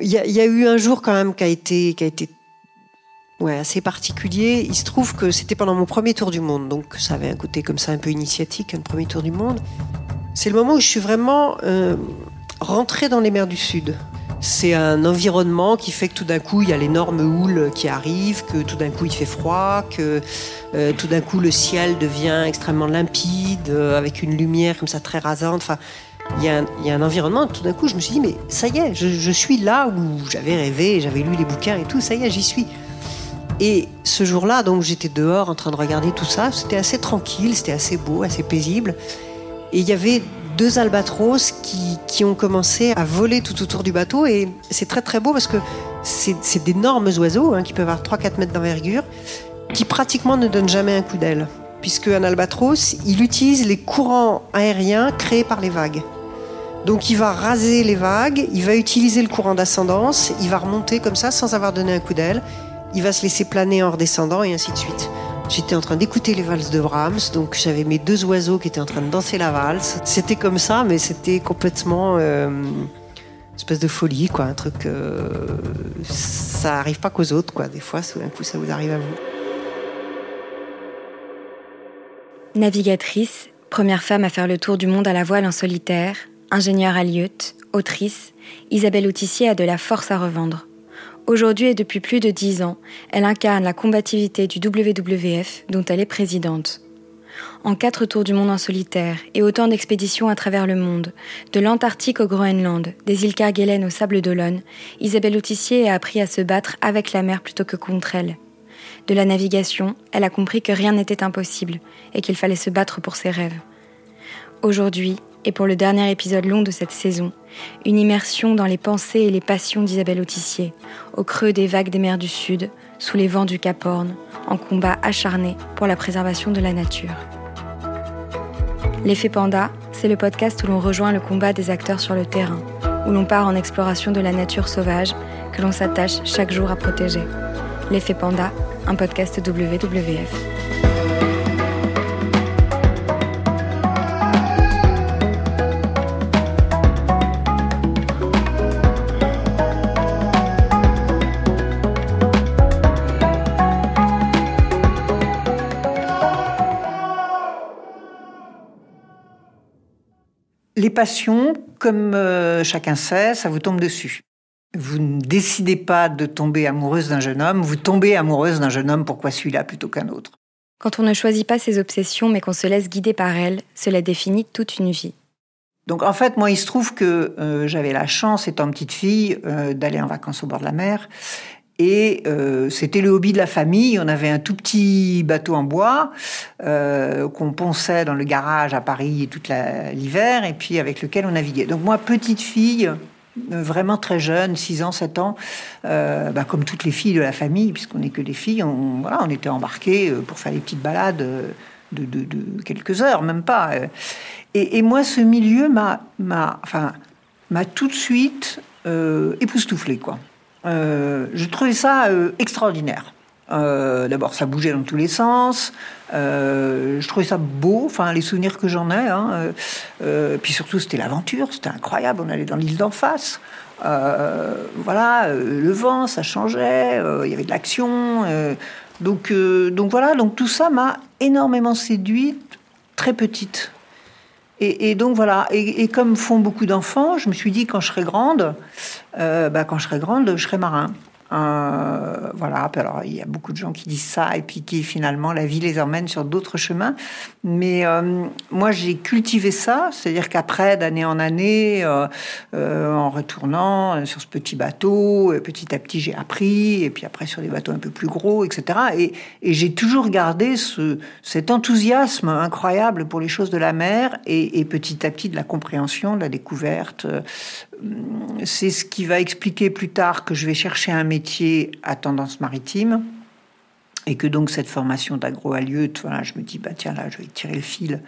Il y, a eu un jour quand même qui a été, qui a été ouais, assez particulier. Il se trouve que c'était pendant mon premier tour du monde, donc ça avait un côté comme ça un peu initiatique, un premier tour du monde. C'est le moment où je suis vraiment euh, rentrée dans les mers du Sud. C'est un environnement qui fait que tout d'un coup, il y a l'énorme houle qui arrive, que tout d'un coup, il fait froid, que euh, tout d'un coup, le ciel devient extrêmement limpide, euh, avec une lumière comme ça très rasante. Il y, a un, environnement. Tout d'un coup, je me suis dit, mais ça y est, je, suis là où j'avais rêvé, j'avais lu les bouquins et tout, ça y est, j'y suis. Et ce jour-là, donc j'étais dehors en train de regarder tout ça. C'était assez tranquille, c'était assez beau, assez paisible. Et il y avait deux albatros qui, qui, ont commencé à voler tout autour du bateau. Et c'est très très beau parce que c'est d'énormes oiseaux hein, qui peuvent avoir 3-4 mètres d'envergure, qui pratiquement ne donnent jamais un coup d'aile. Puisque un albatros, il utilise les courants aériens créés par les vagues. Donc il va raser les vagues, il va utiliser le courant d'ascendance, il va remonter comme ça sans avoir donné un coup d'aile il va se laisser planer en redescendant et ainsi de suite. J'étais en train d'écouter les valses de Brahms, donc j'avais mes deux oiseaux qui étaient en train de danser la valse. C'était comme ça, mais c'était complètement euh, une espèce de folie, quoi, un truc. Euh, ça arrive pas qu'aux autres, quoi. Des fois, d'un coup, ça vous arrive à vous. Navigatrice, première femme à faire le tour du monde à la voile en solitaire, ingénieure à Lyout, autrice, Isabelle Autissier a de la force à revendre. Aujourd'hui et depuis plus de dix ans, elle incarne la combativité du WWF dont elle est présidente. En quatre tours du monde en solitaire et autant d'expéditions à travers le monde, de l'Antarctique au Groenland, des îles Kerguelen au Sable d'Olonne, Isabelle Autissier a appris à se battre avec la mer plutôt que contre elle. De la navigation, elle a compris que rien n'était impossible et qu'il fallait se battre pour ses rêves. Aujourd'hui, et pour le dernier épisode long de cette saison, une immersion dans les pensées et les passions d'Isabelle Autissier, au creux des vagues des mers du Sud, sous les vents du Cap Horn, en combat acharné pour la préservation de la nature. L'effet Panda, c'est le podcast où l'on rejoint le combat des acteurs sur le terrain, où l'on part en exploration de la nature sauvage que l'on s'attache chaque jour à protéger. L'effet Panda, un podcast WWF. Les passions, comme euh, chacun sait, ça vous tombe dessus. Vous ne décidez pas de tomber amoureuse d'un jeune homme, vous tombez amoureuse d'un jeune homme, pourquoi celui-là plutôt qu'un autre? Quand on ne choisit pas ses obsessions mais qu'on se laisse guider par elles, cela définit toute une vie. Donc en fait, moi, il se trouve que euh, j'avais la chance, étant petite fille, euh, d'aller en vacances au bord de la mer. Et euh, c'était le hobby de la famille. On avait un tout petit bateau en bois euh, qu'on ponçait dans le garage à Paris toute l'hiver et puis avec lequel on naviguait. Donc moi, petite fille, euh, vraiment très jeune, 6 ans, 7 ans, bah, comme toutes les filles de la famille, puisqu'on n'est que des filles, on, voilà, on était embarqués pour faire des petites balades de, quelques heures, même pas. Et, moi, ce milieu m'a, enfin, tout de suite époustouflé, quoi. Euh, je trouvais ça euh, extraordinaire. Euh, d'abord, ça bougeait dans tous les sens. je trouvais ça beau, enfin les souvenirs que j'en ai. Hein, puis surtout, c'était l'aventure, c'était incroyable. On allait dans l'île d'en face. voilà, le vent, ça changeait. Il y avait de l'action. donc, donc voilà, donc tout ça m'a énormément séduite très petite. Et, donc voilà, et, comme font beaucoup d'enfants, je me suis dit quand je serai grande, euh, bah, quand je serai grande, je serai marin. Euh, voilà, alors il y a beaucoup de gens qui disent ça et puis qui finalement la vie les emmène sur d'autres chemins. Mais euh, moi j'ai cultivé ça, c'est-à-dire qu'après d'année en année, euh, en retournant sur ce petit bateau, petit à petit j'ai appris et puis après sur des bateaux un peu plus gros, etc. Et, et j'ai toujours gardé ce, cet enthousiasme incroyable pour les choses de la mer et, et petit à petit de la compréhension, de la découverte, c'est ce qui va expliquer plus tard que je vais chercher un métier à tendance maritime et que donc cette formation d'agro a lieu. Je me dis, bah tiens, là, je vais tirer le fil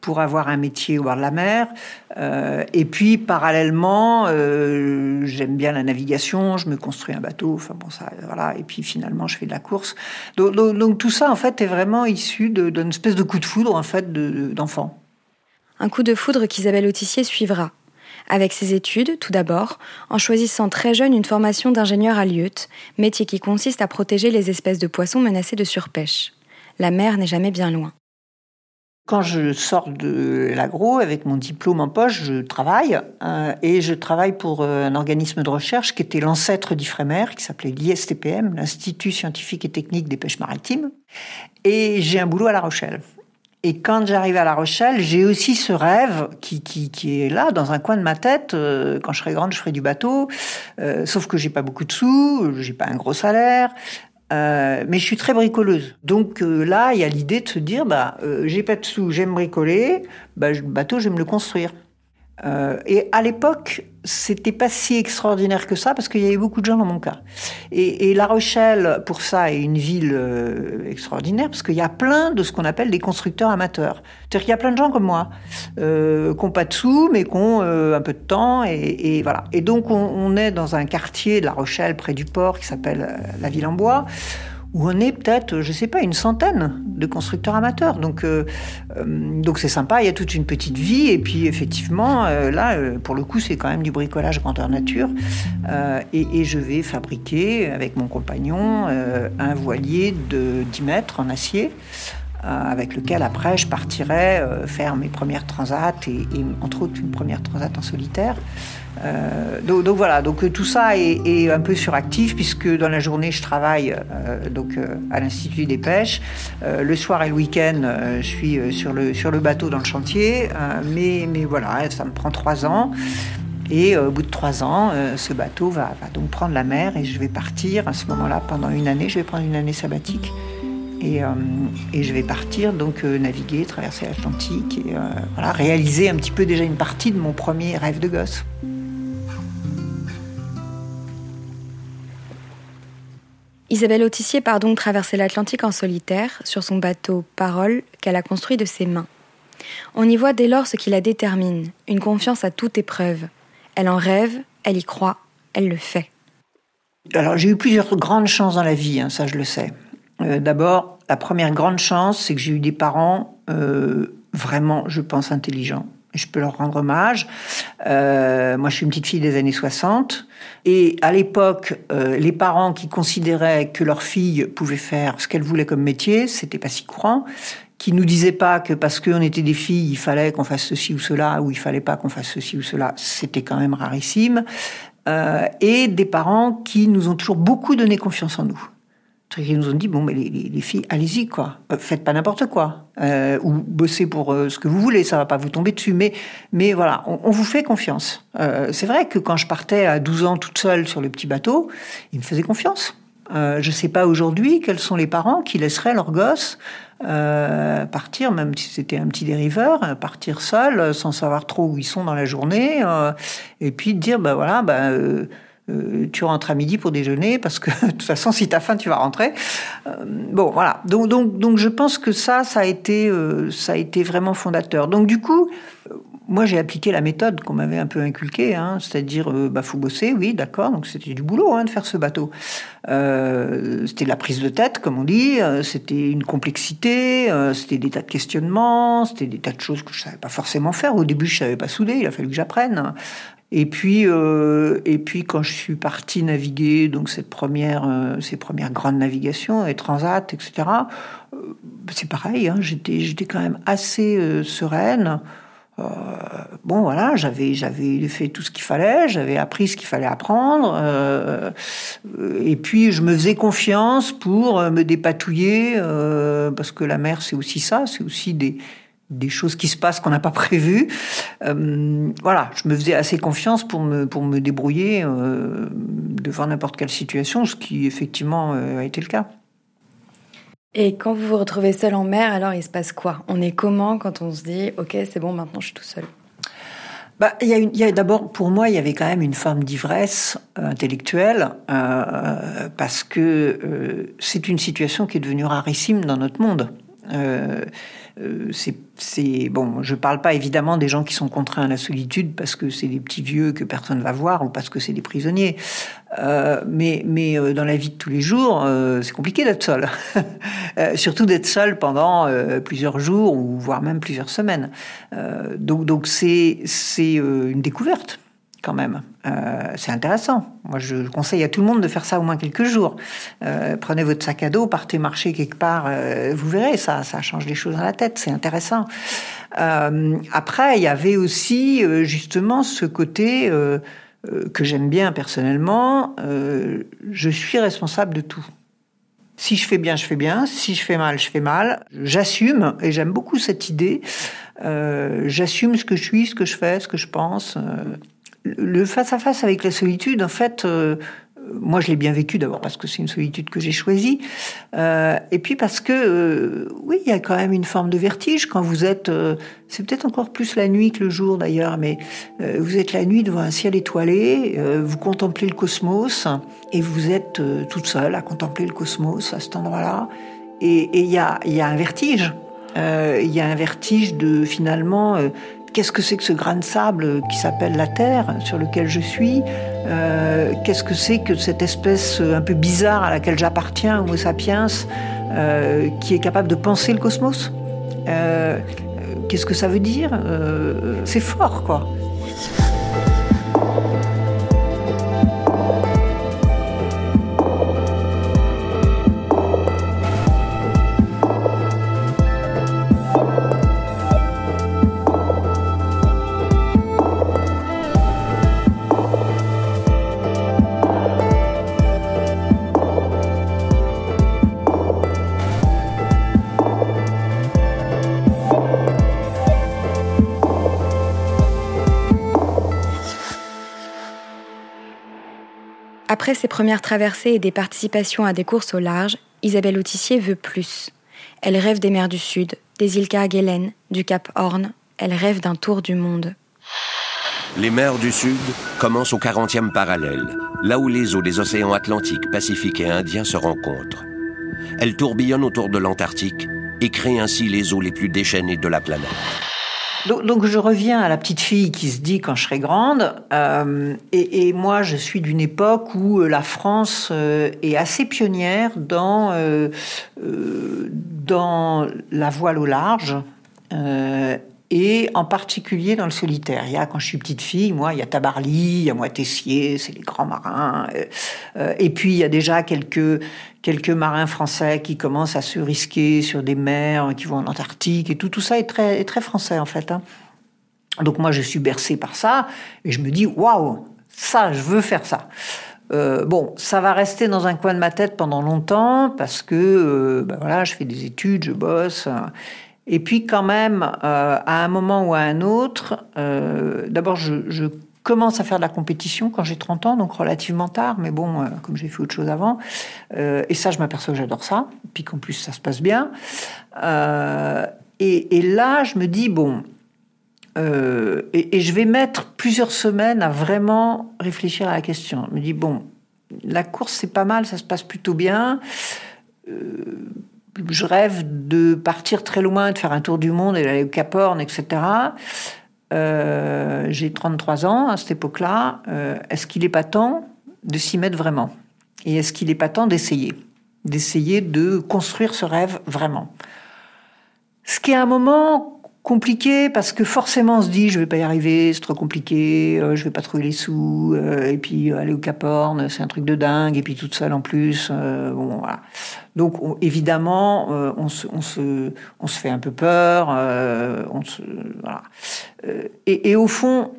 pour avoir un métier au bord de la mer. Euh, et puis, parallèlement, euh, j'aime bien la navigation, je me construis un bateau, enfin bon, ça, voilà. Et puis, finalement, je fais de la course. Donc, tout ça, en fait, est vraiment issu d'une espèce de coup de foudre, en fait, d'enfant. un coup de foudre qu'Isabelle Autissier suivra avec ses études, tout d'abord, en choisissant très jeune une formation d'ingénieur à Lieut, métier qui consiste à protéger les espèces de poissons menacées de surpêche. La mer n'est jamais bien loin. Quand je sors de l'agro avec mon diplôme en poche, je travaille euh, et je travaille pour euh, un organisme de recherche qui était l'ancêtre d'Ifremer, qui s'appelait l'ISTPM, l'Institut scientifique et technique des pêches maritimes. Et j'ai un boulot à La Rochelle. Et quand j'arrive à La Rochelle, j'ai aussi ce rêve qui, qui, qui, est là, dans un coin de ma tête. Euh, quand je serai grande, je ferai du bateau. Euh, sauf que j'ai pas beaucoup de sous, j'ai pas un gros salaire. Euh, mais je suis très bricoleuse. Donc euh, là, il y a l'idée de se dire, bah, euh, j'ai pas de sous, j'aime bricoler, bah, le bateau, j'aime le construire. Euh, et à l'époque, c'était pas si extraordinaire que ça parce qu'il y avait beaucoup de gens dans mon cas. Et, et La Rochelle, pour ça, est une ville euh, extraordinaire parce qu'il y a plein de ce qu'on appelle des constructeurs amateurs. C'est-à-dire qu'il y a plein de gens comme moi euh, qui n'ont pas de sous mais qui ont euh, un peu de temps et, et, voilà. Et donc on, on, est dans un quartier de La Rochelle près du port qui s'appelle euh, la Ville en Bois où on est peut-être, je sais pas, une centaine de constructeurs amateurs. Donc, euh, euh, donc c'est sympa. Il y a toute une petite vie. Et puis, effectivement, euh, là, euh, pour le coup, c'est quand même du bricolage grandeur nature. Et, je vais fabriquer avec mon compagnon un voilier de 10 mètres en acier. avec lequel après je partirai faire mes premières transats et, entre autres une première transat en solitaire. Euh, donc, voilà, donc euh, tout ça est, un peu suractif puisque dans la journée je travaille euh, donc à l'institut des pêches, le soir et le week-end je suis sur le sur le bateau dans le chantier, mais mais voilà, ça me prend trois ans. Et au bout de trois ans, ce bateau va, va, donc prendre la mer et je vais partir à ce moment-là pendant une année. Je vais prendre une année sabbatique et, et, je vais partir donc naviguer, traverser l'Atlantique et voilà, réaliser un petit peu déjà une partie de mon premier rêve de gosse. Isabelle Autissier part donc traverser l'Atlantique en solitaire sur son bateau Parole qu'elle a construit de ses mains. On y voit dès lors ce qui la détermine, une confiance à toute épreuve. Elle en rêve, elle y croit, elle le fait. Alors j'ai eu plusieurs grandes chances dans la vie, hein, ça je le sais. Euh, D'abord, la première grande chance, c'est que j'ai eu des parents euh, vraiment, je pense, intelligents. Je peux leur rendre hommage. Euh, moi, je suis une petite fille des années 60. Et à l'époque, euh, les parents qui considéraient que leur fille pouvait faire ce qu'elle voulait comme métier, c'était pas si courant. Qui nous disaient pas que parce qu'on était des filles, il fallait qu'on fasse ceci ou cela, ou il fallait pas qu'on fasse ceci ou cela. C'était quand même rarissime. Euh, et des parents qui nous ont toujours beaucoup donné confiance en nous. Ils nous ont dit bon, mais les, les, les filles, allez-y quoi, euh, faites pas n'importe quoi, euh, ou bossez pour euh, ce que vous voulez, ça va pas vous tomber dessus. Mais, mais voilà, on, vous fait confiance. C'est vrai que quand je partais à 12 ans toute seule sur le petit bateau, ils me faisaient confiance. Je sais pas aujourd'hui quels sont les parents qui laisseraient leurs gosses euh, partir, même si c'était un petit dériveur, partir seul, sans savoir trop où ils sont dans la journée, et puis dire bah voilà, euh, tu rentres à midi pour déjeuner parce que de toute façon, si t'as faim, tu vas rentrer. Euh, bon, voilà. Donc, donc, donc, je pense que ça, ça a été, euh, ça a été vraiment fondateur. Donc, du coup, moi, j'ai appliqué la méthode qu'on m'avait un peu inculquée, hein, c'est-à-dire, euh, bah, faut bosser, oui, d'accord. Donc, c'était du boulot hein, de faire ce bateau. Euh, c'était de la prise de tête, comme on dit. c'était une complexité. c'était des tas de questionnements. C'était des tas de choses que je savais pas forcément faire. Au début, je savais pas souder. Il a fallu que j'apprenne. Et puis, euh, et puis quand je suis partie naviguer, donc cette première, euh, ces premières grandes navigations, et transat, etc. Euh, c'est pareil, hein, j'étais, j'étais quand même assez euh, sereine. Euh, bon, voilà, j'avais, j'avais fait tout ce qu'il fallait, j'avais appris ce qu'il fallait apprendre, euh, et puis je me faisais confiance pour me dépatouiller, parce que la mer, c'est aussi ça, c'est aussi des des choses qui se passent qu'on n'a pas prévues. Euh, voilà, je me faisais assez confiance pour me, pour me débrouiller euh, devant n'importe quelle situation, ce qui effectivement euh, a été le cas. Et quand vous vous retrouvez seul en mer, alors il se passe quoi? On est comment quand on se dit, ok, c'est bon, maintenant je suis tout seul? Bah, il y a, une, il y a d'abord, pour moi, il y avait quand même une forme d'ivresse intellectuelle, euh, parce que euh, c'est une situation qui est devenue rarissime dans notre monde. Euh, c'est bon, je parle pas évidemment des gens qui sont contraints à la solitude parce que c'est des petits vieux que personne va voir ou parce que c'est des prisonniers. Euh, mais mais euh, dans la vie de tous les jours, euh, c'est compliqué d'être seul, surtout d'être seul pendant plusieurs jours ou voire même plusieurs semaines. donc donc c'est c'est une découverte quand même. c'est intéressant. Moi, je conseille à tout le monde de faire ça au moins quelques jours. prenez votre sac à dos, partez marcher quelque part, vous verrez, ça, ça change des choses dans la tête, c'est intéressant. après, il y avait aussi justement ce côté que j'aime bien personnellement, je suis responsable de tout. Si je fais bien, je fais bien. Si je fais mal, je fais mal. J'assume, et j'aime beaucoup cette idée. Euh, j'assume ce que je suis, ce que je fais, ce que je pense. Euh, le face à face avec la solitude, en fait, euh, moi, je l'ai bien vécu d'abord parce que c'est une solitude que j'ai choisie, euh, et puis parce que euh, oui, il y a quand même une forme de vertige quand vous êtes. Euh, c'est peut-être encore plus la nuit que le jour d'ailleurs, mais vous êtes la nuit devant un ciel étoilé, vous contemplez le cosmos et vous êtes toute seule à contempler le cosmos à cet endroit-là, et il y a, y a un vertige. Il y a un vertige de finalement qu'est-ce que c'est que ce grain de sable qui s'appelle la Terre, sur lequel je suis? Euh, Qu'est-ce que c'est que cette espèce un peu bizarre à laquelle j'appartiens, Homo sapiens, euh, qui est capable de penser le cosmos? Euh, Qu'est-ce que ça veut dire? C'est fort, quoi. Après ses premières traversées et des participations à des courses au large, Isabelle Autissier veut plus. Elle rêve des mers du Sud, des îles Kerguelen, du Cap Horn. Elle rêve d'un tour du monde. Les mers du Sud commencent au 40e parallèle, là où les eaux des océans Atlantique, Pacifique et Indien se rencontrent. Elles tourbillonnent autour de l'Antarctique et créent ainsi les eaux les plus déchaînées de la planète. Donc, je reviens à la petite fille qui se dit quand je serai grande, euh, et, moi je suis d'une époque où euh, la France euh, est assez pionnière dans dans la voile au large. et en particulier dans le solitaire. Il y a, quand je suis petite fille, moi, il y a Tabarly, il y a moi Tessier, c'est les grands marins. et puis, il y a déjà quelques, quelques marins français qui commencent à se risquer sur des mers, qui vont en Antarctique et tout. Tout ça est très, très français en fait. Hein. Donc moi, je suis bercé par ça et je me dis waouh, ça, je veux faire ça. Euh, bon, ça va rester dans un coin de ma tête pendant longtemps parce que euh, ben voilà, je fais des études, je bosse. Et puis quand même, euh, à un moment ou à un autre, d'abord je commence à faire de la compétition quand j'ai 30 ans, donc relativement tard, mais bon, euh, comme j'ai fait autre chose avant. Euh, et ça, je m'aperçois que j'adore ça, puis qu'en plus, ça se passe bien. Euh, et, là, je me dis, bon, et, je vais mettre plusieurs semaines à vraiment réfléchir à la question. Je me dis, bon, la course, c'est pas mal, ça se passe plutôt bien. je rêve de partir très loin, de faire un tour du monde et d'aller au Cap Horn, etc. Euh, j'ai 33 ans à cette époque-là. Euh, est-ce qu'il n'est pas temps de s'y mettre vraiment? Et est-ce qu'il n'est pas temps d'essayer? D'essayer de construire ce rêve vraiment? Ce qui est un moment compliqué parce que forcément on se dit je vais pas y arriver, c'est trop compliqué, euh, je vais pas trouver les sous, euh, et puis euh, aller au Cap Horn, c'est un truc de dingue, et puis toute seule en plus, bon voilà. Donc évidemment on se, on, se, on se fait un peu peur, on se, voilà. Et, et, au fond,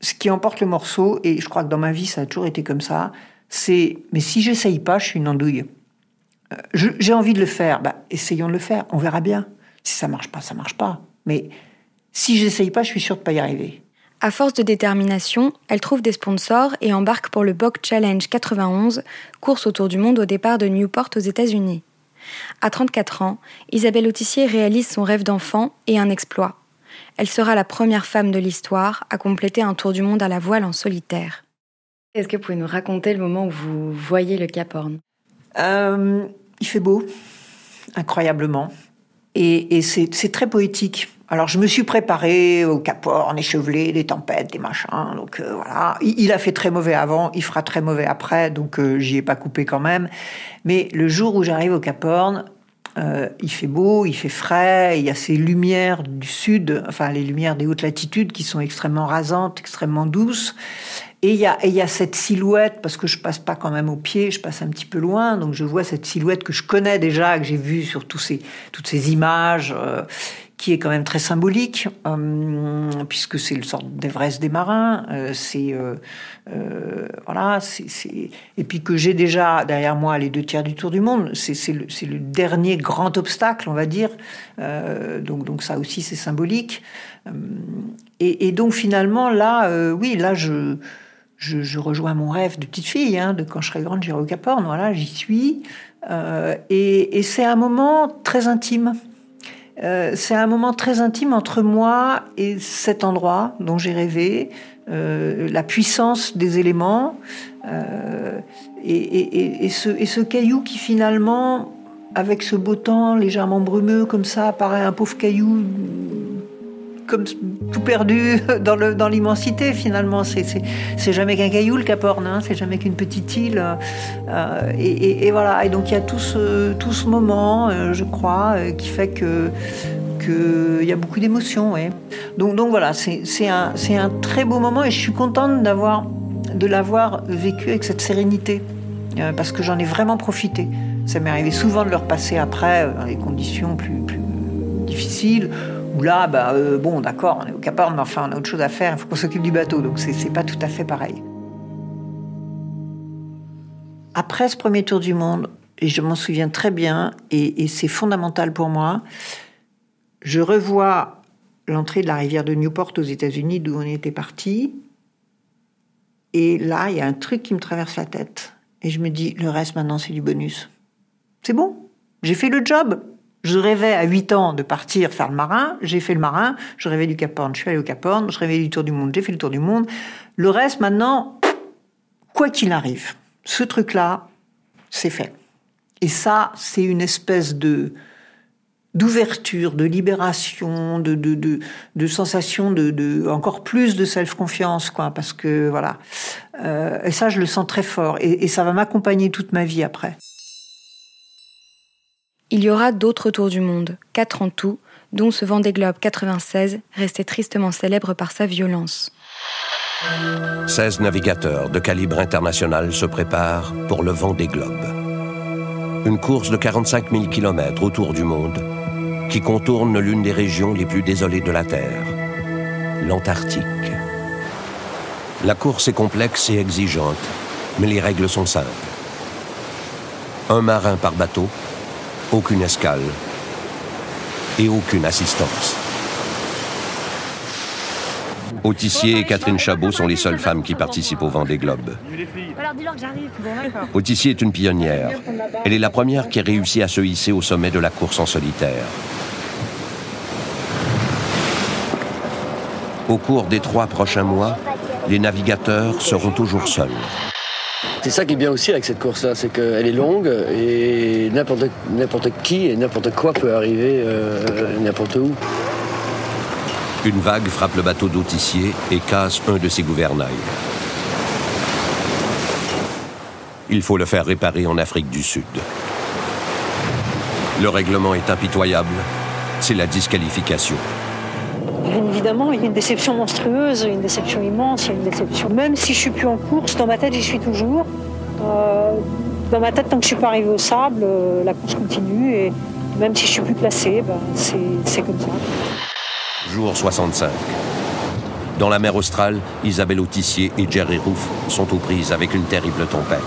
ce qui emporte le morceau, et je crois que dans ma vie ça a toujours été comme ça, c'est mais si j'essaye pas, je suis une andouille. J'ai envie de le faire, bah, essayons de le faire, on verra bien. Si ça marche pas, ça marche pas. Mais si j'essaye pas, je suis sûre de pas y arriver. À force de détermination, elle trouve des sponsors et embarque pour le Bog Challenge 91, course autour du monde au départ de Newport aux États-Unis. À 34 ans, Isabelle Autissier réalise son rêve d'enfant et un exploit. Elle sera la première femme de l'histoire à compléter un tour du monde à la voile en solitaire. Est-ce que vous pouvez nous raconter le moment où vous voyez le Cap Horn euh, Il fait beau, incroyablement. Et, c'est très poétique. Alors je me suis préparé au Horn, échevelé, des tempêtes, des machins. Donc euh, voilà, il, a fait très mauvais avant, il fera très mauvais après, donc euh, j'y ai pas coupé quand même. Mais le jour où j'arrive au Horn, Euh, il fait beau, il fait frais, il y a ces lumières du sud, enfin les lumières des hautes latitudes qui sont extrêmement rasantes, extrêmement douces. Et il y a, cette silhouette, parce que je passe pas quand même au pied, je passe un petit peu loin, donc je vois cette silhouette que je connais déjà, que j'ai vue sur tous ces, toutes ces images. Euh, qui est quand même très symbolique, euh, puisque c'est le sort d'Everest des marins. Euh, c'est voilà, c'est et puis que j'ai déjà derrière moi les deux tiers du tour du monde. C'est le, le, dernier grand obstacle, on va dire. donc donc ça aussi c'est symbolique. Et, donc finalement là, oui, là je, je, rejoins mon rêve de petite fille, hein, de quand je serai grande, j'irai au Cap. Voilà, j'y suis. et, et c'est un moment très intime. Euh, c'est un moment très intime entre moi et cet endroit dont j'ai rêvé, euh, la puissance des éléments euh, et, ce, et, ce, caillou qui finalement, avec ce beau temps légèrement brumeux comme ça, paraît un pauvre caillou comme tout perdu dans, l'immensité finalement. C'est, jamais qu'un caillou le Cap Horn, hein. c'est jamais qu'une petite île. Euh, et, voilà. Et donc il y a tout ce, moment, euh, je crois, euh, qui fait que qu'il y a beaucoup d'émotions. Donc, voilà, c'est, un, très beau moment et je suis contente de l'avoir vécu avec cette sérénité parce que j'en ai vraiment profité. Ça m'est arrivé souvent de le repasser après dans des conditions plus difficiles où là, bah, euh, bon, d'accord, on est au Cap mais enfin, on a autre chose à faire, il faut qu'on s'occupe du bateau, donc c'est pas tout à fait pareil. Après ce premier tour du monde, et je m'en souviens très bien, et, c'est fondamental pour moi, je revois l'entrée de la rivière de Newport aux États-Unis, d'où on était parti, et là, il y a un truc qui me traverse la tête, et je me dis, le reste maintenant, c'est du bonus. C'est bon, j'ai fait le job, je rêvais à 8 ans de partir faire le marin, j'ai fait le marin, je rêvais du Cap Horn, je suis allé au Cap Horn, je rêvais du tour du monde, j'ai fait le tour du monde. Le reste maintenant, quoi qu'il arrive, ce truc-là, c'est fait. Et ça, c'est une espèce de d'ouverture, de libération, de, de, de, de sensation de, de, encore plus de self-confiance, quoi, parce que voilà. Euh, et ça, je le sens très fort, et, et ça va m'accompagner toute ma vie après. Il y aura d'autres tours du monde, quatre en tout, dont ce Vendée Globe 96 restait tristement célèbre par sa violence. 16 navigateurs de calibre international se préparent pour le Vendée Globe. Une course de 45 000 km autour du monde qui contourne l'une des régions les plus désolées de la Terre, l'Antarctique. La course est complexe et exigeante, mais les règles sont simples. Un marin par bateau, aucune escale et aucune assistance. Autissier et Catherine Chabot sont les seules femmes qui participent au Vendée Globe. Autissier est une pionnière. Elle est la première qui a réussi à se hisser au sommet de la course en solitaire. Au cours des trois prochains mois, les navigateurs seront toujours seuls. C'est ça qui est bien aussi avec cette course-là, c'est qu'elle est longue et n'importe qui et n'importe quoi peut arriver euh, n'importe où. Une vague frappe le bateau d'Autissier et casse un de ses gouvernails. Il faut le faire réparer en Afrique du Sud. Le règlement est impitoyable. C'est la disqualification évidemment, il y a une déception monstrueuse, une déception immense, il y a une déception. Même si je suis plus en course, dans ma tête, j'y suis toujours. Euh, dans ma tête, tant que je suis pas arrivée au sable, euh, la course continue et même si je suis plus placée, ben, c'est comme ça. Jour 65. Dans la mer australe, Isabelle Autissier et Jerry Roof sont aux prises avec une terrible tempête.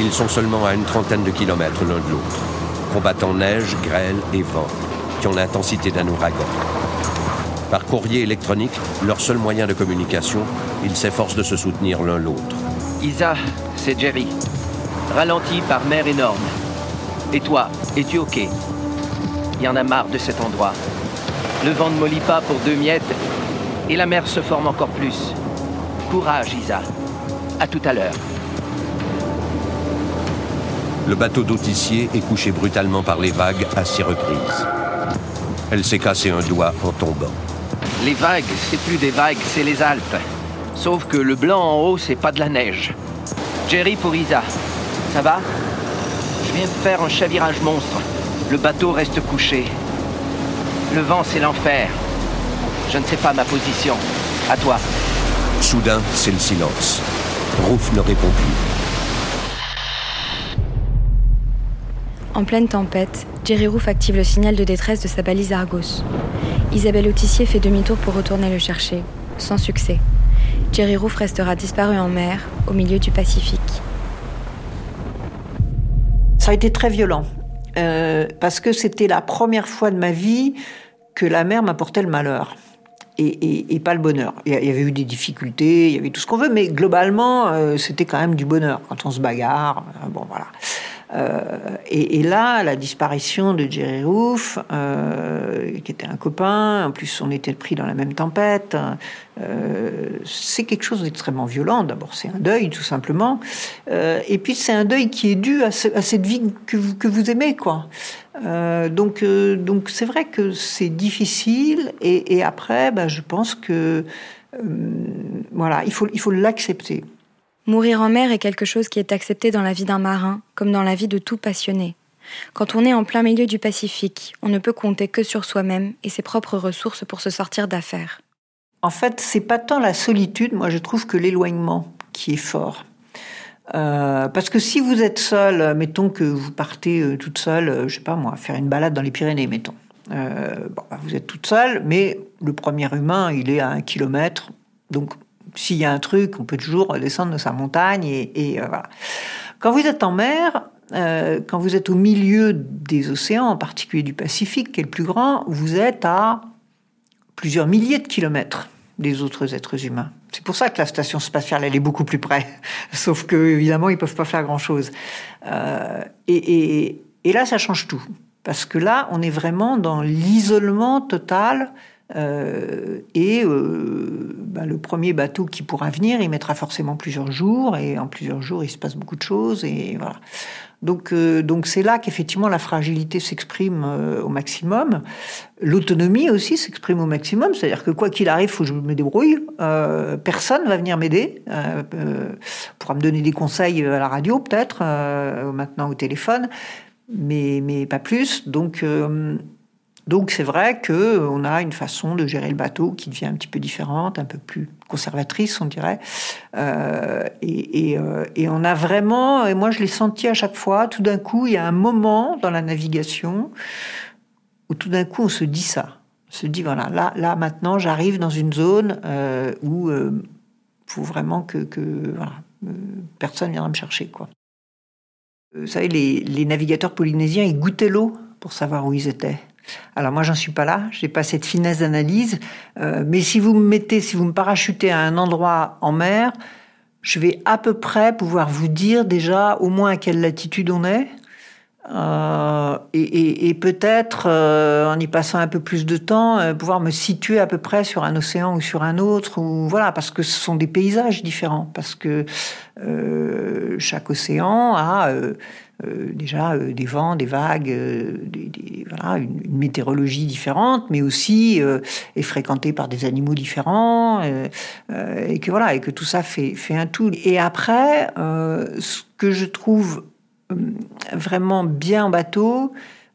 Ils sont seulement à une trentaine de kilomètres l'un de l'autre, combattant neige, grêle et vent qui ont l'intensité d'un ouragan. Par courrier électronique, leur seul moyen de communication, ils s'efforcent de se soutenir l'un l'autre. Isa, c'est Jerry. Ralenti par mer énorme. Et toi, es-tu OK Il y en a marre de cet endroit. Le vent ne mollit pas pour deux miettes et la mer se forme encore plus. Courage, Isa. À tout à l'heure. Le bateau d'Autissier est couché brutalement par les vagues à six reprises. Elle s'est cassé un doigt en tombant. Les vagues, c'est plus des vagues, c'est les Alpes. Sauf que le blanc en haut, c'est pas de la neige. Jerry pour Isa. Ça va? Je viens de faire un chavirage monstre. Le bateau reste couché. Le vent, c'est l'enfer. Je ne sais pas ma position. À toi. Soudain, c'est le silence. Rouf ne répond plus. En pleine tempête, Jerry Roof active le signal de détresse de sa balise Argos. Isabelle Autissier fait demi-tour pour retourner le chercher, sans succès. Jerry Roof restera disparu en mer, au milieu du Pacifique. Ça a été très violent, euh, parce que c'était la première fois de ma vie que la mer m'apportait le malheur. Et, pas le bonheur. Il y avait eu des difficultés, il y avait tout ce qu'on veut, mais globalement, euh, c'était quand même du bonheur quand on se bagarre. Euh, bon, voilà. Euh, et, là, la disparition de Jerry Roof, euh, qui était un copain, en plus on était pris dans la même tempête, euh, c'est quelque chose d'extrêmement violent. D'abord, c'est un deuil, tout simplement. et puis, c'est un deuil qui est dû à, cette vie que vous, aimez, quoi. donc, donc c'est vrai que c'est difficile. Et, après, bah, je pense que voilà, il faut, il faut l'accepter. Mourir en mer est quelque chose qui est accepté dans la vie d'un marin, comme dans la vie de tout passionné. Quand on est en plein milieu du Pacifique, on ne peut compter que sur soi-même et ses propres ressources pour se sortir d'affaires. En fait, c'est pas tant la solitude, moi je trouve que l'éloignement qui est fort. Euh, parce que si vous êtes seul, mettons que vous partez euh, toute seule, euh, je sais pas moi, faire une balade dans les Pyrénées, mettons. bon, bah, vous êtes toute seule, mais le premier humain, il est à un kilomètre, donc s'il y a un truc, on peut toujours descendre de sa montagne et, euh, voilà. Quand vous êtes en mer, euh, quand vous êtes au milieu des océans, en particulier du Pacifique, qui est le plus grand, vous êtes à plusieurs milliers de kilomètres des autres êtres humains. C'est pour ça que la station spatiale, elle est beaucoup plus près. Sauf que, évidemment, ils peuvent pas faire grand-chose. Euh, et, et, là, ça change tout. Parce que là, on est vraiment dans l'isolement total euh, et euh, bah, le premier bateau qui pourra venir, il mettra forcément plusieurs jours, et en plusieurs jours, il se passe beaucoup de choses, et voilà. Donc, euh, donc c'est là qu'effectivement la fragilité s'exprime au maximum. L'autonomie aussi s'exprime au maximum, c'est-à-dire que quoi qu'il arrive, faut que je me débrouille. personne va venir m'aider, pourra me donner des conseils à la radio peut-être, maintenant au téléphone, mais mais pas plus. Donc donc c'est vrai que on a une façon de gérer le bateau qui devient un petit peu différente, un peu plus conservatrice, on dirait. Euh, et, euh, et, on a vraiment, et moi je l'ai senti à chaque fois, tout d'un coup, il y a un moment dans la navigation où tout d'un coup on se dit ça. On se dit, voilà, là, là maintenant j'arrive dans une zone euh, où il faut vraiment que, personne viendra me chercher. Quoi. Vous savez, les navigateurs polynésiens, ils goûtaient l'eau pour savoir où ils étaient. Alors moi, j'en suis pas là, j'ai pas cette finesse d'analyse, euh, mais si vous me mettez, si vous me parachutez à un endroit en mer, je vais à peu près pouvoir vous dire déjà au moins à quelle latitude on est, euh, et, peut-être euh, en y passant un peu plus de temps, pouvoir me situer à peu près sur un océan ou sur un autre, ou voilà, parce que ce sont des paysages différents, parce que chaque océan a déjà euh, des vents, des vagues, euh, une, météorologie différente, mais aussi est fréquentée par des animaux différents, et que voilà, et que tout ça fait, fait un tout. Et après, ce que je trouve vraiment bien en bateau,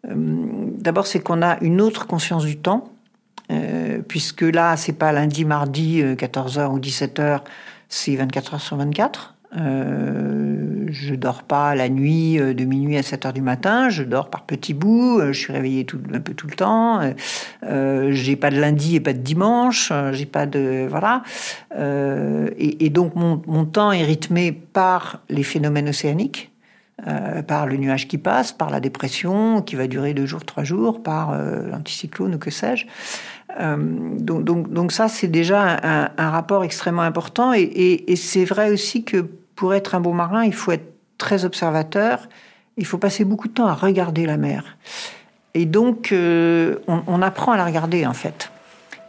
d'abord c'est qu'on a une autre conscience du temps, puisque là c'est pas lundi, mardi, 14h ou 17h, c'est 24 h sur 24. Euh, je dors pas la nuit euh, de minuit à 7 heures du matin, je dors par petits bouts, euh, je suis réveillée un peu tout le temps, euh, j'ai pas de lundi et pas de dimanche, j'ai pas de... Voilà. Et, donc mon, mon, temps est rythmé par les phénomènes océaniques, par le nuage qui passe, par la dépression qui va durer deux jours, trois jours, par l'anticyclone ou que sais-je. donc, donc, donc ça, c'est déjà un, rapport extrêmement important. Et c'est vrai aussi que pour être un bon marin, il faut être très observateur. Il faut passer beaucoup de temps à regarder la mer. Et donc, euh, on, apprend à la regarder, en fait.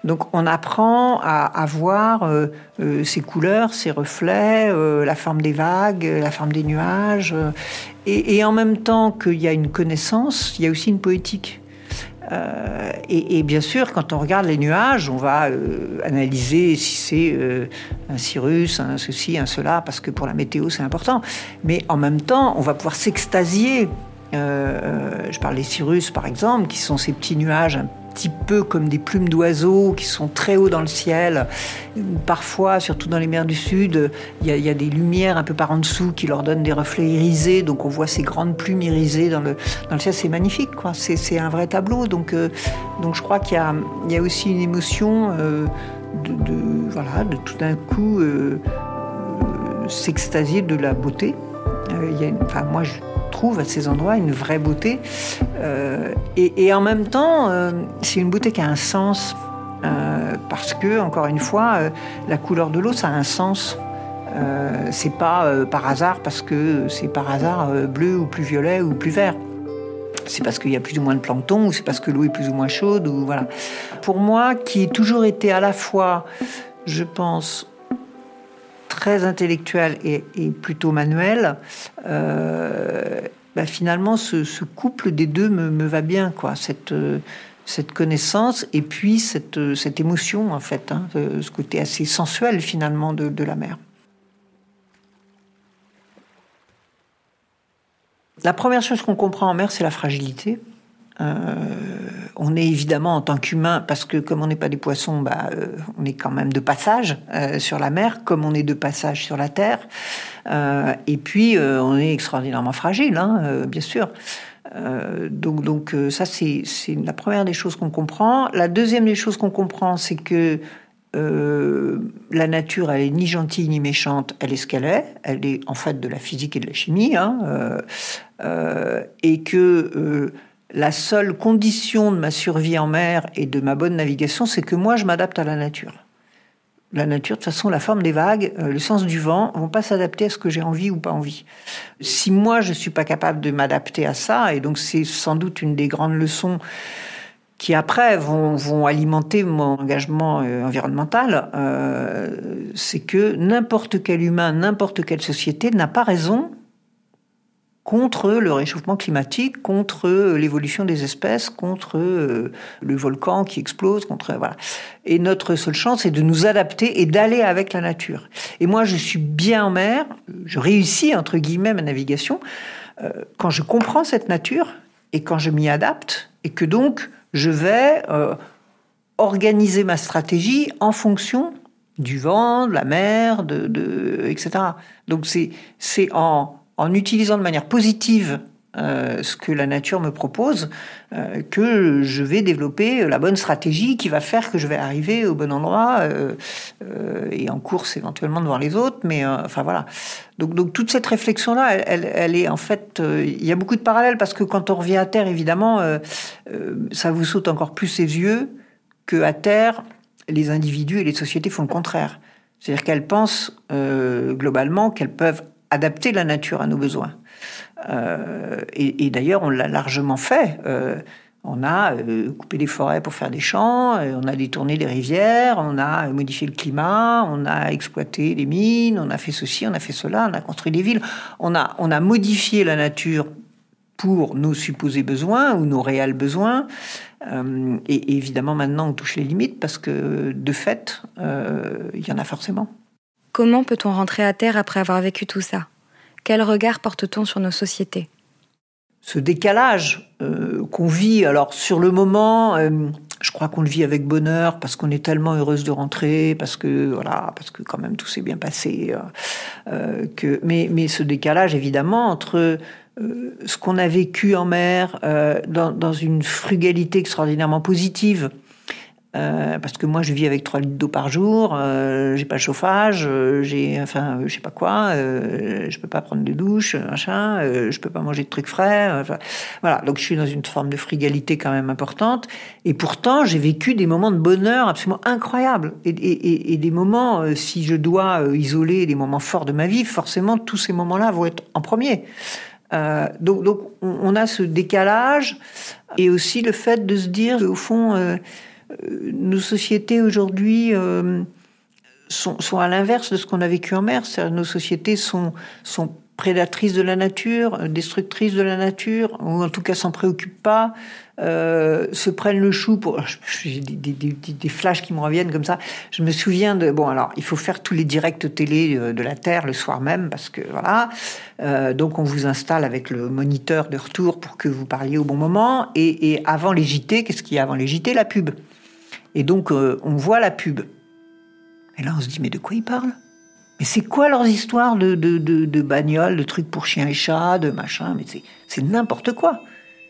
Donc, on apprend à, voir euh, euh, ses couleurs, ses reflets, la forme des vagues, la forme des nuages. Et, et en même temps qu'il y a une connaissance, il y a aussi une poétique. Euh, et, bien sûr, quand on regarde les nuages, on va euh, analyser si c'est euh, un cirrus, un ceci, un cela, parce que pour la météo, c'est important. Mais en même temps, on va pouvoir s'extasier je parle des cirrus par exemple, qui sont ces petits nuages un petit peu comme des plumes d'oiseaux qui sont très hauts dans le ciel. Parfois, surtout dans les mers du Sud, il y, a des lumières un peu par en dessous qui leur donnent des reflets irisés. Donc on voit ces grandes plumes irisées dans le, dans le ciel. C'est magnifique, quoi. C'est un vrai tableau. Donc, euh, donc je crois qu'il y, y a, aussi une émotion euh, de, voilà, de tout d'un coup euh, s'extasier de la beauté. Enfin, moi, je, trouve à ces endroits une vraie beauté. Euh, et, en même temps, euh, c'est une beauté qui a un sens. Euh, parce que, encore une fois, la couleur de l'eau, ça a un sens. c'est pas par hasard parce que c'est par hasard bleu ou plus violet ou plus vert. C'est parce qu'il y a plus ou moins de plancton ou c'est parce que l'eau est plus ou moins chaude ou voilà. Pour moi, qui ai toujours été à la fois, je pense, très intellectuel et, plutôt manuel, euh, bah, finalement, ce, couple des deux me, va bien, quoi. Cette, cette connaissance et puis cette, cette émotion, en fait, hein, ce côté assez sensuel, finalement, de la mer. La première chose qu'on comprend en mer, c'est la fragilité. Euh, on est évidemment en tant qu'humain, parce que comme on n'est pas des poissons, bah, euh, on est quand même de passage euh, sur la mer, comme on est de passage sur la terre. et puis, on est extraordinairement fragile, hein, bien sûr. donc, ça, c'est la première des choses qu'on comprend. La deuxième des choses qu'on comprend, c'est que la nature, elle est ni gentille ni méchante, elle est ce qu'elle est. Elle est en fait de la physique et de la chimie, hein, et que la seule condition de ma survie en mer et de ma bonne navigation, c'est que moi, je m'adapte à la nature. La nature, de toute façon, la forme des vagues, euh, le sens du vent, vont pas s'adapter à ce que j'ai envie ou pas envie. Si moi, je suis pas capable de m'adapter à ça, et donc c'est sans doute une des grandes leçons qui après vont, alimenter mon engagement euh, environnemental, euh, c'est que n'importe quel humain, n'importe quelle société n'a pas raison contre le réchauffement climatique, contre l'évolution des espèces, contre euh, le volcan qui explose, contre voilà. Et notre seule chance, c'est de nous adapter et d'aller avec la nature. Et moi, je suis bien en mer, je réussis entre guillemets ma navigation euh, quand je comprends cette nature et quand je m'y adapte et que donc je vais euh, organiser ma stratégie en fonction du vent, de la mer, de, etc. Donc c'est c'est en en utilisant de manière positive euh, ce que la nature me propose, euh, que je vais développer la bonne stratégie qui va faire que je vais arriver au bon endroit euh, et en course éventuellement devant les autres. Mais enfin voilà. Donc, toute cette réflexion là, elle, est en fait, il y a beaucoup de parallèles parce que quand on revient à terre, évidemment, ça vous saute encore plus aux yeux que à terre, les individus et les sociétés font le contraire. C'est-à-dire qu'elles pensent globalement qu'elles peuvent adapter la nature à nos besoins. Euh, et, d'ailleurs, on l'a largement fait. Euh, on a euh, coupé des forêts pour faire des champs, on a détourné des rivières, on a modifié le climat, on a exploité les mines, on a fait ceci, on a fait cela, on a construit des villes. On a, modifié la nature pour nos supposés besoins ou nos réels besoins. et, évidemment, maintenant, on touche les limites parce que, de fait, il y en a forcément. Comment peut-on rentrer à terre après avoir vécu tout ça? Quel regard porte-t-on sur nos sociétés? Ce décalage euh, qu'on vit, alors sur le moment, euh, je crois qu'on le vit avec bonheur parce qu'on est tellement heureuse de rentrer, parce que voilà, parce que quand même tout s'est bien passé. Euh, mais, mais ce décalage, évidemment, entre ce qu'on a vécu en mer, dans, dans, une frugalité extraordinairement positive, euh, parce que moi, je vis avec 3 litres d'eau par jour, euh, j'ai pas de chauffage, euh, j'ai, enfin, je sais pas quoi, je peux pas prendre de douche, machin, je peux pas manger de trucs frais. voilà, donc je suis dans une forme de frugalité quand même importante. Et pourtant, j'ai vécu des moments de bonheur absolument incroyables. Et, et, et des moments, si je dois isoler les moments forts de ma vie, forcément, tous ces moments-là vont être en premier. donc, donc, on a ce décalage et aussi le fait de se dire, au fond, euh, nos sociétés aujourd'hui euh, sont, à l'inverse de ce qu'on a vécu en mer. Nos sociétés sont, sont prédatrice de la nature, destructrice de la nature, ou en tout cas s'en préoccupe pas, euh, se prennent le chou pour. J'ai des, flashs qui me reviennent comme ça. Je me souviens de. Bon, alors, il faut faire tous les directs télé euh, de la Terre le soir même, parce que voilà. Euh, donc, on vous installe avec le moniteur de retour pour que vous parliez au bon moment. Et, et avant les JT, qu'est-ce qu'il y a avant les JT La pub. Et donc, euh, on voit la pub. Et là, on se dit, mais de quoi ils parlent? Mais c'est quoi leurs histoires de, de, de, de bagnoles, de trucs pour chiens et chats, de machin? Mais c'est n'importe quoi.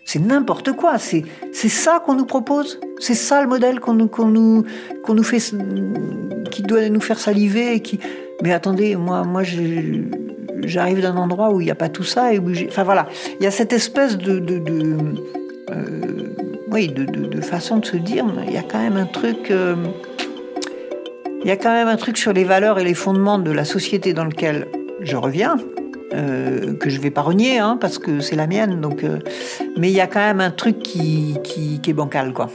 C'est n'importe quoi. C'est ça qu'on nous propose. C'est ça le modèle qu'on nous nous nous fait qui doit nous faire saliver. Mais attendez, moi moi j'arrive d'un endroit où il n'y a pas tout ça et où enfin voilà, il y a cette espèce de euh, oui de, façon de se dire, il y a quand même un truc. Euh, il y a quand même un truc sur les valeurs et les fondements de la société dans lequel je reviens, euh, que je vais pas renier, hein, parce que c'est la mienne. Donc, mais il y a quand même un truc qui, qui, qui est bancal, quoi.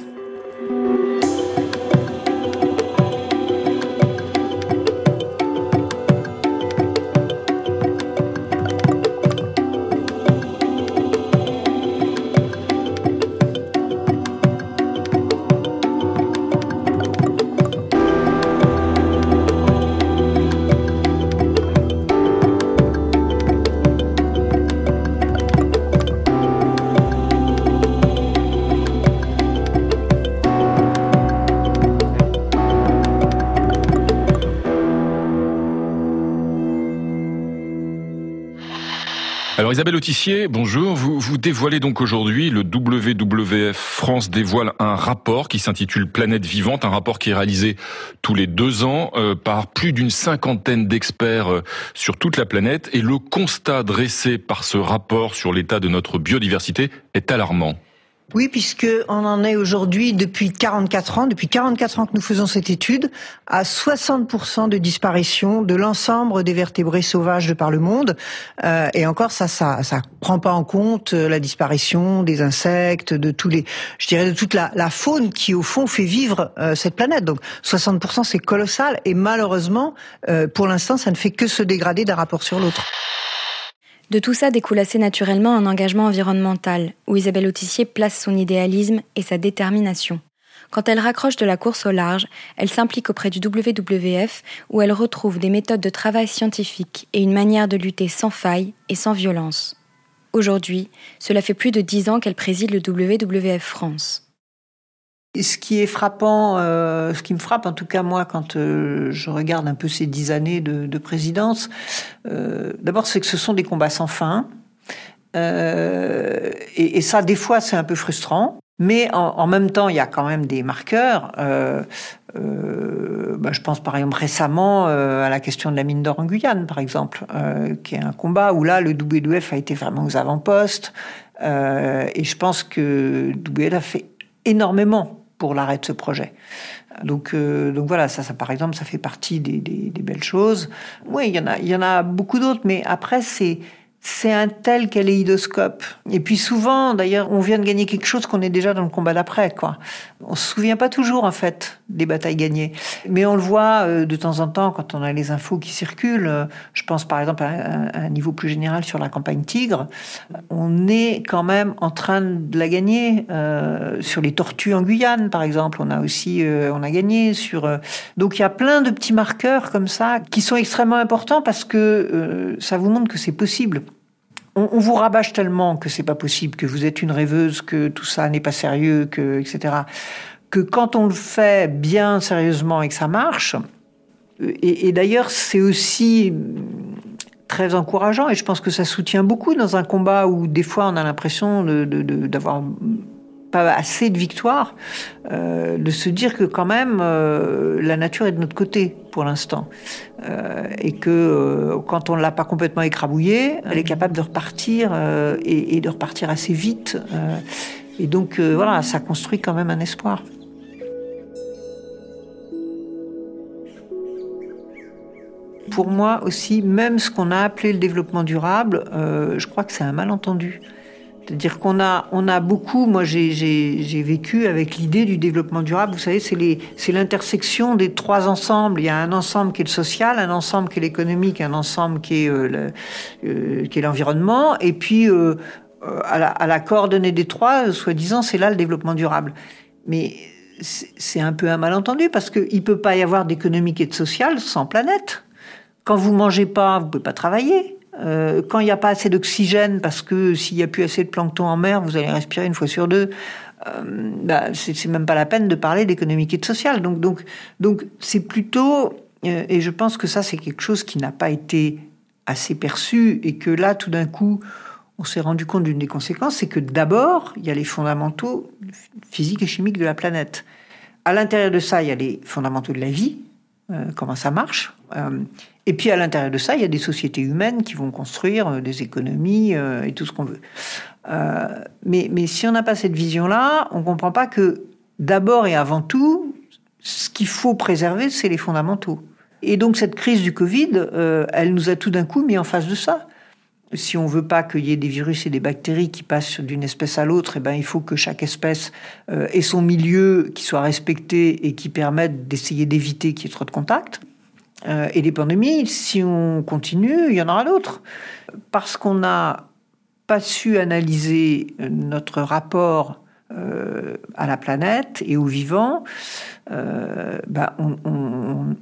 Isabelle Autissier, bonjour. Vous, vous dévoilez donc aujourd'hui, le WWF France dévoile un rapport qui s'intitule Planète vivante, un rapport qui est réalisé tous les deux ans euh, par plus d'une cinquantaine d'experts euh, sur toute la planète. Et le constat dressé par ce rapport sur l'état de notre biodiversité est alarmant. Oui, puisque on en est aujourd'hui depuis 44 ans, depuis 44 ans que nous faisons cette étude, à 60% de disparition de l'ensemble des vertébrés sauvages de par le monde. Euh, et encore, ça, ça, ça prend pas en compte euh, la disparition des insectes, de tous les, je dirais, de toute la, la faune qui au fond fait vivre euh, cette planète. Donc 60%, c'est colossal. Et malheureusement, euh, pour l'instant, ça ne fait que se dégrader d'un rapport sur l'autre. De tout ça découle assez naturellement un engagement environnemental, où Isabelle Autissier place son idéalisme et sa détermination. Quand elle raccroche de la course au large, elle s'implique auprès du WWF, où elle retrouve des méthodes de travail scientifiques et une manière de lutter sans faille et sans violence. Aujourd'hui, cela fait plus de dix ans qu'elle préside le WWF France. Ce qui est frappant, euh, ce qui me frappe en tout cas moi quand euh, je regarde un peu ces dix années de, de présidence, euh, d'abord c'est que ce sont des combats sans fin. Et, ça, des fois, c'est un peu frustrant. Mais en, même temps, il y a quand même des marqueurs. Bah, je pense par exemple récemment à la question de la mine d'or en Guyane, par exemple, qui est un combat où là, le WWF a été vraiment aux avant-postes. et je pense que WWF a fait énormément pour l'arrêt de ce projet. Donc, euh, donc voilà, ça, ça par exemple, ça fait partie des, des, belles choses. Oui, il y en a, il y en a beaucoup d'autres, mais après c'est c'est un tel kaléidoscope. Et puis souvent, d'ailleurs, on vient de gagner quelque chose qu'on est déjà dans le combat d'après, quoi. On se souvient pas toujours, en fait, des batailles gagnées. Mais on le voit euh, de temps en temps quand on a les infos qui circulent. Euh, je pense par exemple à, un niveau plus général sur la campagne Tigre. On est quand même en train de la gagner. Euh, sur les tortues en Guyane, par exemple, on a aussi, euh, on a gagné sur. Euh, donc il y a plein de petits marqueurs comme ça qui sont extrêmement importants parce que ça vous montre que c'est possible on, vous rabâche tellement que c'est pas possible, que vous êtes une rêveuse, que tout ça n'est pas sérieux, que etc. Que quand on le fait bien sérieusement et que ça marche, et, et d'ailleurs c'est aussi très encourageant et je pense que ça soutient beaucoup dans un combat où des fois on a l'impression d'avoir de, de, pas assez de victoires, euh, de se dire que quand même euh, la nature est de notre côté pour l'instant euh, et que quand on l'a pas complètement écrabouillée, elle est capable de repartir et, et, de repartir assez vite. Et donc voilà, ça construit quand même un espoir. Pour moi aussi, même ce qu'on a appelé le développement durable, je crois que c'est un malentendu. C'est-à-dire qu'on a, on a beaucoup, moi j'ai vécu avec l'idée du développement durable, vous savez, c'est l'intersection des trois ensembles. Il y a un ensemble qui est le social, un ensemble qui est l'économique, un ensemble qui est euh, euh, l'environnement, et puis euh, à la, à, la, coordonnée des trois, soi-disant, c'est là le développement durable. Mais c'est un peu un malentendu parce qu'il ne peut pas y avoir d'économique et de social sans planète. Quand vous mangez pas, vous pouvez pas travailler. Euh, quand il n'y a pas assez d'oxygène, parce que s'il n'y a plus assez de plancton en mer, vous allez respirer une fois sur deux. Euh, bah, c'est même pas la peine de parler d'économique et de social. Donc, donc, donc, c'est plutôt, euh, et je pense que ça, c'est quelque chose qui n'a pas été assez perçu, et que là, tout d'un coup, on s'est rendu compte d'une des conséquences, c'est que d'abord, il y a les fondamentaux physiques et chimiques de la planète. À l'intérieur de ça, il y a les fondamentaux de la vie, euh, comment ça marche. Euh, et puis à l'intérieur de ça, il y a des sociétés humaines qui vont construire euh, des économies et tout ce qu'on veut. mais, mais si on n'a pas cette vision-là, on ne comprend pas que d'abord et avant tout, ce qu'il faut préserver, c'est les fondamentaux. Et donc cette crise du Covid, elle nous a tout d'un coup mis en face de ça si on veut pas qu'il y ait des virus et des bactéries qui passent d'une espèce à l'autre, eh ben, il faut que chaque espèce euh, ait son milieu qui soit respecté et qui permette d'essayer d'éviter qu'il y ait trop de contacts. Euh, et les pandémies, si on continue, il y en aura d'autres. Parce qu'on n'a pas su analyser notre rapport euh, à la planète et aux vivants, ben, on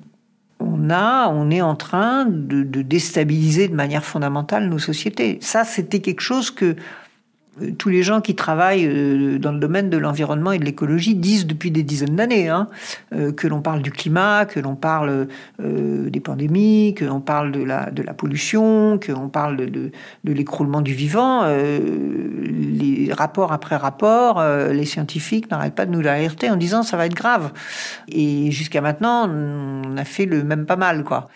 on a, on est en train de, déstabiliser de manière fondamentale nos sociétés. Ça, c'était quelque chose que euh, tous les gens qui travaillent euh, dans le domaine de l'environnement et de l'écologie disent depuis des dizaines d'années, hein, euh, que l'on parle du climat, que l'on parle des pandémies, que l'on parle de la, pollution, que l'on parle de, l'écroulement du vivant. les rapports après rapports, les scientifiques n'arrêtent pas de nous l'alerter en disant ça va être grave. Et jusqu'à maintenant, on a fait le même pas mal, quoi.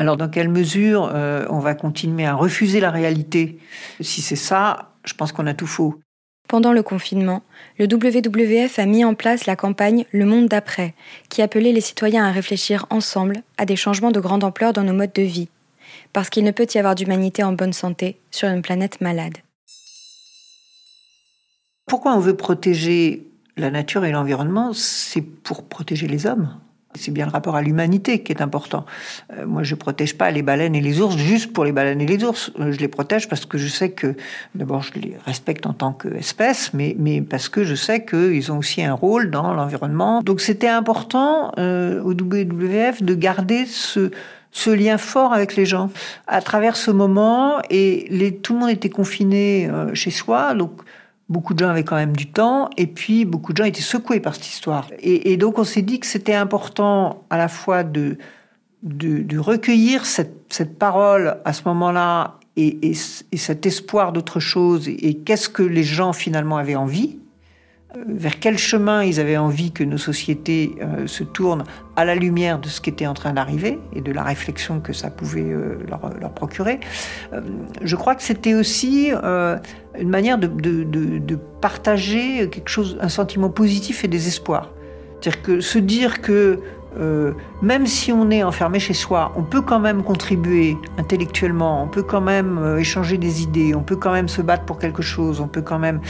Alors dans quelle mesure on va continuer à refuser la réalité? Si c'est ça, je pense qu'on a tout faux. Pendant le confinement, le WWF a mis en place la campagne Le Monde d'après, qui appelait les citoyens à réfléchir ensemble à des changements de grande ampleur dans nos modes de vie, parce qu'il ne peut y avoir d'humanité en bonne santé sur une planète malade. Pourquoi on veut protéger la nature et l'environnement? C'est pour protéger les hommes. C'est bien le rapport à l'humanité qui est important. Euh, moi, je protège pas les baleines et les ours juste pour les baleines et les ours. Euh, je les protège parce que je sais que, d'abord, je les respecte en tant qu'espèce, mais, mais parce que je sais qu'ils ont aussi un rôle dans l'environnement. Donc, c'était important euh, au WWF de garder ce, ce lien fort avec les gens à travers ce moment. Et les, tout le monde était confiné chez soi, donc beaucoup de gens avaient quand même du temps, et puis beaucoup de gens étaient secoués par cette histoire. Et, donc on s'est dit que c'était important à la fois de, de, recueillir cette, cette, parole à ce moment-là et, et, cet espoir d'autre chose, et qu'est-ce que les gens finalement avaient envie, vers quel chemin ils avaient envie que nos sociétés euh, se tournent à la lumière de ce qui était en train d'arriver et de la réflexion que ça pouvait euh, leur, procurer. je crois que c'était aussi une manière de, de, partager quelque chose, un sentiment positif et des espoirs. C'est-à-dire que se dire que euh, même si on est enfermé chez soi, on peut quand même contribuer intellectuellement, on peut quand même euh, échanger des idées, on peut quand même se battre pour quelque chose, on peut quand même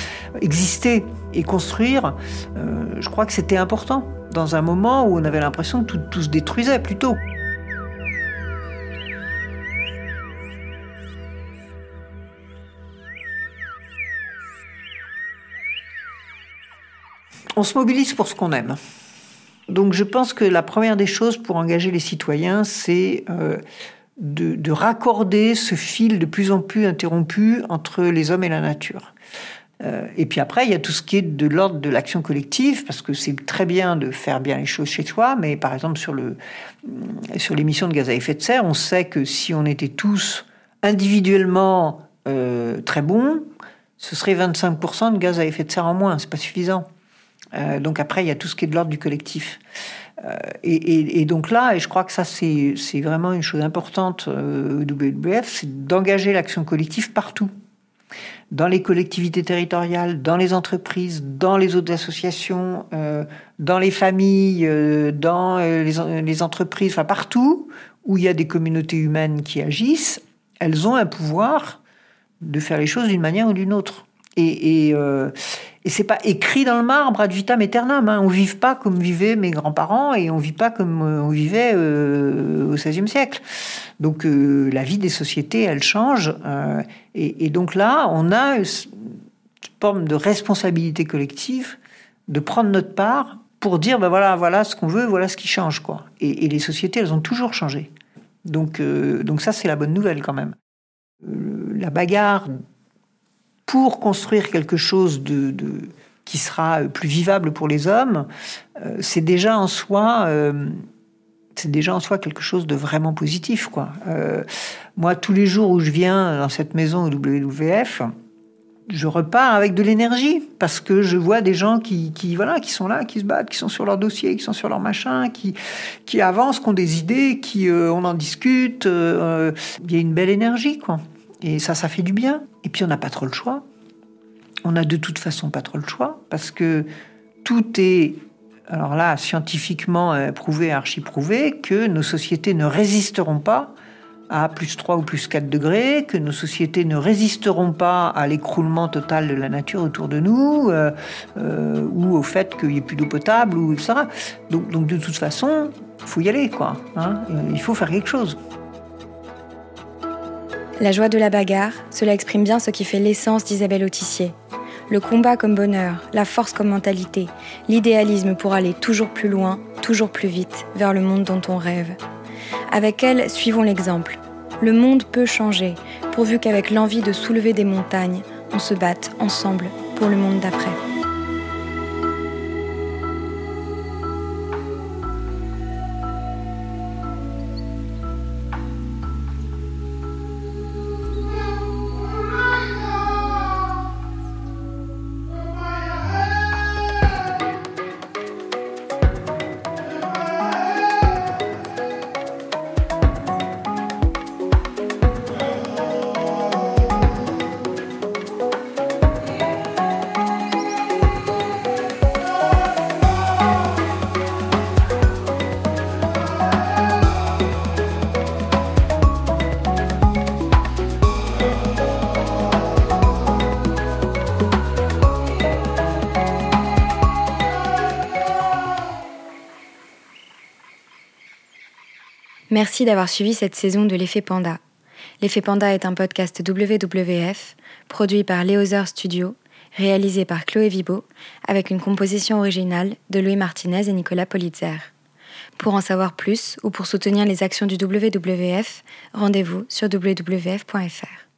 exister et construire. Euh, je crois que c'était important dans un moment où on avait l'impression que tout se détruisait plutôt. On se mobilise pour ce qu'on aime. Donc je pense que la première des choses pour engager les citoyens, c'est euh, de, raccorder ce fil de plus en plus interrompu entre les hommes et la nature. Euh, et puis après, il y a tout ce qui est de l'ordre de l'action collective, parce que c'est très bien de faire bien les choses chez soi, mais par exemple sur, le, sur l'émission de gaz à effet de serre, on sait que si on était tous individuellement euh, très bons, ce serait 25% de gaz à effet de serre en moins, c'est pas suffisant. Euh, donc après, il y a tout ce qui est de l'ordre du collectif. Euh, et, donc là, et je crois que ça, c'est vraiment une chose importante euh, WWF, c'est d'engager l'action collective partout. Dans les collectivités territoriales, dans les entreprises, dans les autres associations, dans les familles, dans les, entreprises, enfin partout où il y a des communautés humaines qui agissent, elles ont un pouvoir de faire les choses d'une manière ou d'une autre. Et, euh, et c'est pas écrit dans le marbre ad vitam aeternam. Hein. On ne vit pas comme vivaient mes grands-parents et on vit pas comme euh, on vivait euh, au XVIe siècle. Donc euh, la vie des sociétés, elle change. Et, donc là, on a une forme de responsabilité collective de prendre notre part pour dire ben voilà, voilà ce qu'on veut, voilà ce qui change. quoi. Et, et, les sociétés, elles ont toujours changé. Donc, donc ça, c'est la bonne nouvelle quand même. la bagarre pour construire quelque chose qui sera plus vivable pour les hommes, euh, c'est déjà en soi, euh, c'est déjà en soi quelque chose de vraiment positif. Euh, moi, tous les jours où je viens dans cette maison au WWF, je repars avec de l'énergie parce que je vois des gens qui, voilà qui sont là, qui se battent, qui sont sur leur dossier, qui sont sur leur machin, qui qui avancent, qui ont des idées, qui euh, on en discute. Euh, il y a une belle énergie, quoi. Et ça, ça fait du bien. Et puis, on n'a pas trop le choix. On n'a de toute façon pas trop le choix, parce que tout est, alors là, scientifiquement prouvé, archi-prouvé, que nos sociétés ne résisteront pas à plus 3 ou plus 4 degrés, que nos sociétés ne résisteront pas à l'écroulement total de la nature autour de nous, euh, euh, ou au fait qu'il n'y ait plus d'eau potable, ou etc. Donc, donc de toute façon, il faut y aller, quoi. Hein il faut faire quelque chose. La joie de la bagarre, cela exprime bien ce qui fait l'essence d'Isabelle Autissier. Le combat comme bonheur, la force comme mentalité, l'idéalisme pour aller toujours plus loin, toujours plus vite, vers le monde dont on rêve. Avec elle, suivons l'exemple. Le monde peut changer, pourvu qu'avec l'envie de soulever des montagnes, on se batte ensemble pour le monde d'après. Merci d'avoir suivi cette saison de l'effet Panda. L'effet Panda est un podcast WWF produit par Léozer Studio, réalisé par Chloé Vibo, avec une composition originale de Louis Martinez et Nicolas Politzer. Pour en savoir plus ou pour soutenir les actions du WWF, rendez-vous sur wwf.fr.